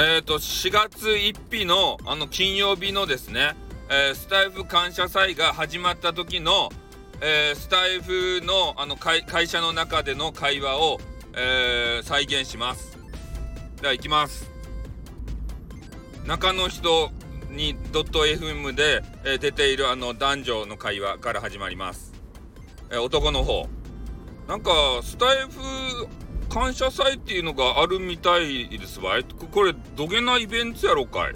えっ、ー、と、4月1日の、あの、金曜日のですね、えー、スタイフ感謝祭が始まった時の、えー、スタイフの、あの、会社の中での会話を、え再現します。では、行きます。中の人にドット .fm で、え出ているあの男女の会話から始まります。え男の方。なんか、スタイフ感謝祭っていうのがあるみたいですわい。これ、どげなイベントやろかい。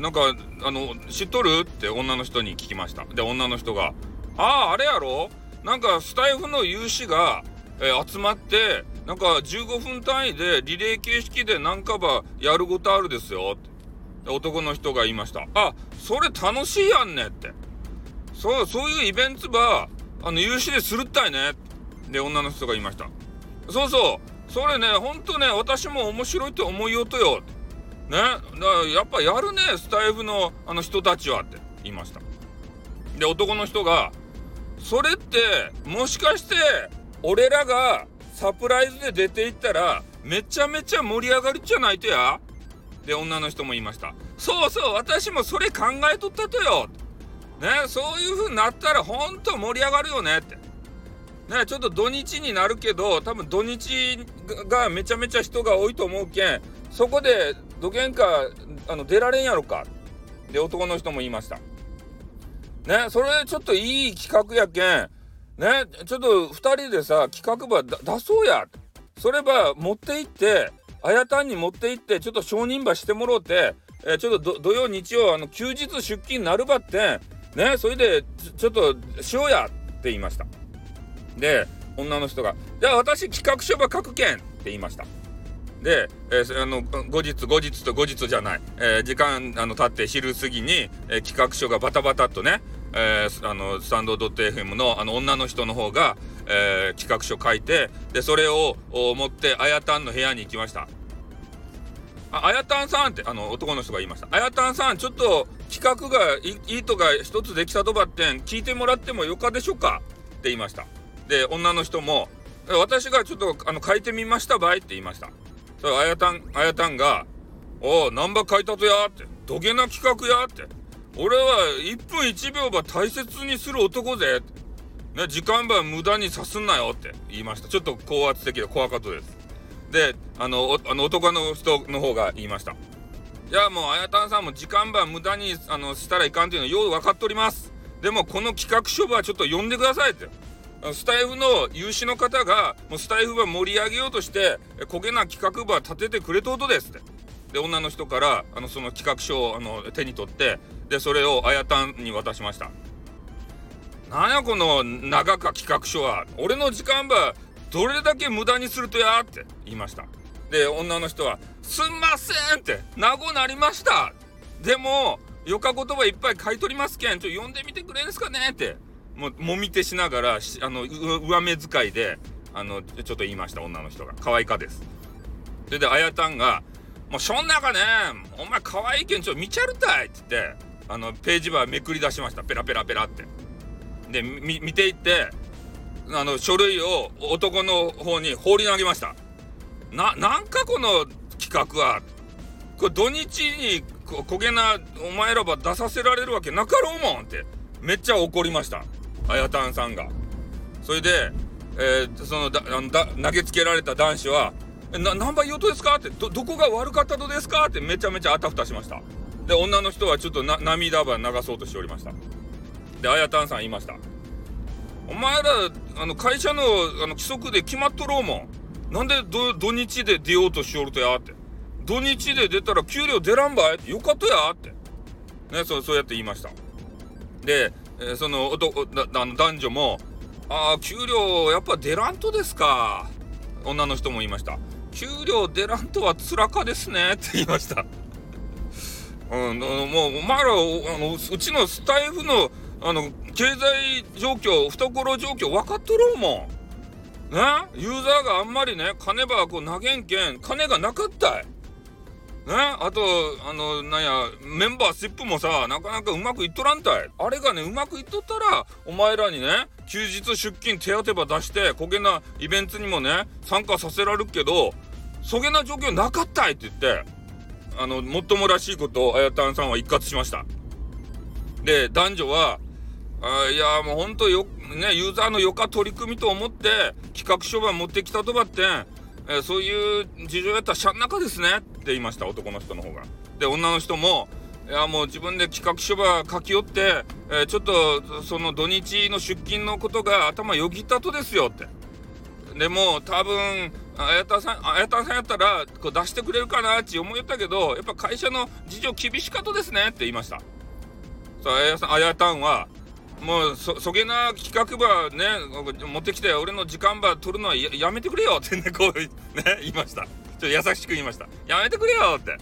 なんか、あの、知っとる？って女の人に聞きました。で、女の人が、ああ、あれやろ？なんか、スタイフの有志が、えー、集まって、なんか15分単位でリレー形式で何かばやることあるですよ。って男の人が言いました。あ、それ楽しいやんねって。そう、そういうイベントば、あの、有志でするったいね。で、女の人が言いました。そうそう。それね、ほんとね、私も面白いって思いよとよ。ね。だからやっぱやるね、スタイフのあの人たちはって言いました。で、男の人が、それって、もしかして、俺らがサプライズで出ていったら、めちゃめちゃ盛り上がるじゃないとや？で、女の人も言いました。そうそう、私もそれ考えとったとよ。ね、そういう風になったらほんと盛り上がるよねって。ね、ちょっと土日になるけど、多分土日がめちゃめちゃ人が多いと思うけん、そこでどげんか、あの、出られんやろか。で、男の人も言いました。ね、それちょっといい企画やけん、ね、ちょっと2人でさ、企画ば出そうや。それば持って行って、あやたんに持って行って、ちょっと承認ばしてもろうて、え、ちょっと土曜日曜、あの、休日出勤なるばって、ね、それでちょっとしようやって言いました。で女の人が「じゃあ私企画書ば書くけん」って言いました。で、えー、あの後日後日と後日じゃない、えー、時間あの経って昼過ぎに、えー、企画書がバタバタっとね、えー、あのスタンドドット .fm のあの女の人の方が、えー、企画書書いてでそれを持ってあやたんの部屋に行きました。あやたんさんってあの男の人が言いました。あやたんさんちょっと企画がいいとか一つできたとばってん聞いてもらってもよかでしょうか？って言いました。で女の人も「私がちょっとあの書いてみましたばい」って言いました。それあやたんあやたんが「おお何ば書いたとや」って「どげな企画や」って「俺は1分1秒ば大切にする男ぜ」ね、時間ば無駄にさすんなよって言いました。ちょっと高圧的で怖かったです。であのあの男の人の方が言いました。いやもうあやたんさんも時間ば無駄にあのしたらいかんっていうのはよう分かっております。でもこの企画書ばちょっと読んでくださいって。スタイフの有志の方が、もうスタイフば盛り上げようとして、焦げな企画ば立ててくれとうとですって。で、女の人から、あの、その企画書を、あの、手に取って、で、それをあやたんに渡しました。なんやこの長か企画書は。俺の時間ば、どれだけ無駄にするとやって言いました。で、女の人は、すんませんって、なごなりましたでも、よか言葉いっぱい書いとりますけん、ちょ、読んでみてくれんすかねってももみ手しながらあの上目遣いであのちょっと言いました女の人が。可愛かです。それであやたんが「もうそん中ねお前可愛いけんちょ見ちゃるたい」って言ってあのページばめくり出しました。ペラペラペラって。で見ていってあの書類を男の方に放り投げました。ななんかこの企画はこれ土日に焦げなお前らば出させられるわけなかろうもんってめっちゃ怒りました。あやたんさんが。それで、えー、そのだだ投げつけられた男子は「えな何倍言うとですか?」ってど「どこが悪かったとですか?」ってめちゃめちゃあたふたしましたで女の人はちょっとな涙ば流そうとしておりましたであやたんさん言いました「お前らあの会社のあの規則で決まっとろうもんなんで土日で出ようとしおるとや」って「土日で出たら給料出らんばい?」って「よかったや」ってねそうそうやって言いましたでえー、その男だ男女も「ああ給料やっぱ出らんとですか」女の人も言いました「給料出らんとはつらかですね」って言いました。うん、もうお前らあのうちのスタイフのあの経済状況懐状況分かっとろうもん。ね？ユーザーがあんまりね金ばこう投げんけん金がなかったい。ねあと、あの、なんや、メンバーシップもさ、なかなかうまくいっとらんたい。あれがね、うまくいっとったら、お前らにね、休日出勤手当ば出して、こげなイベントにもね、参加させられるけど、そげな状況なかったいって言って、あのもっともらしいことをあやたんさんは一括しましたで男女はあいやもうほんとよねユーザーの余暇取り組みと思って企画書ば持ってきたとばってえー、そういう事情やったらしゃん中ですねって言いました男の人の方が。で女の人もいやもう自分で企画書ば書き寄って、えー、ちょっとその土日の出勤のことが頭よぎったとですよって。でも多分あやたさんあやたさんやったらこう出してくれるかなって思いったけどやっぱ会社の事情厳しかとですねって言いました。さああやさんあやたんはもうそそげな企画ばね持ってきて俺の時間ば取るのはやめてくれよってねこうね言いました。ちょっと優しく言いました。やめてくれよって。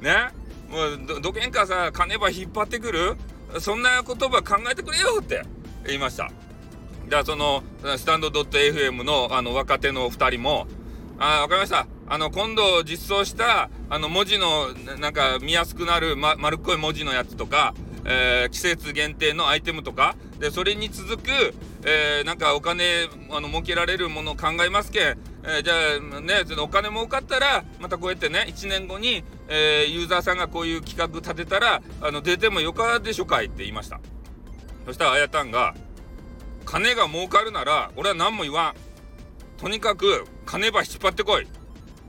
ね。もうどけんかさ金ば引っ張ってくる？そんな言葉考えてくれよって。言いました。じゃあそのスタンド .fm のあの若手の2人もあ分かりました。あの今度実装したあの文字のなんか見やすくなる、ま、丸っこい文字のやつとかえー、季節限定のアイテムとかでそれに続く、えー、なんかお金あの儲けられるものを考えますけん、えー、じゃあねお金儲かったらまたこうやってね1年後に、えユーザーさんがこういう企画立てたらあの出てもよかでしょかいって言いました。そしたらあやたんが「金が儲かるなら俺は何も言わん」とにかく金ば引っ張ってこい。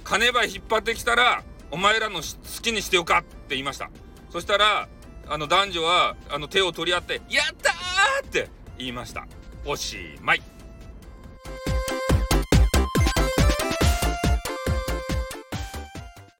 金ば引っ張ってきたらお前らの好きにしてよかって言いました。そしたらあの男女はあの手を取り合って「やった!」って言いましたおしまい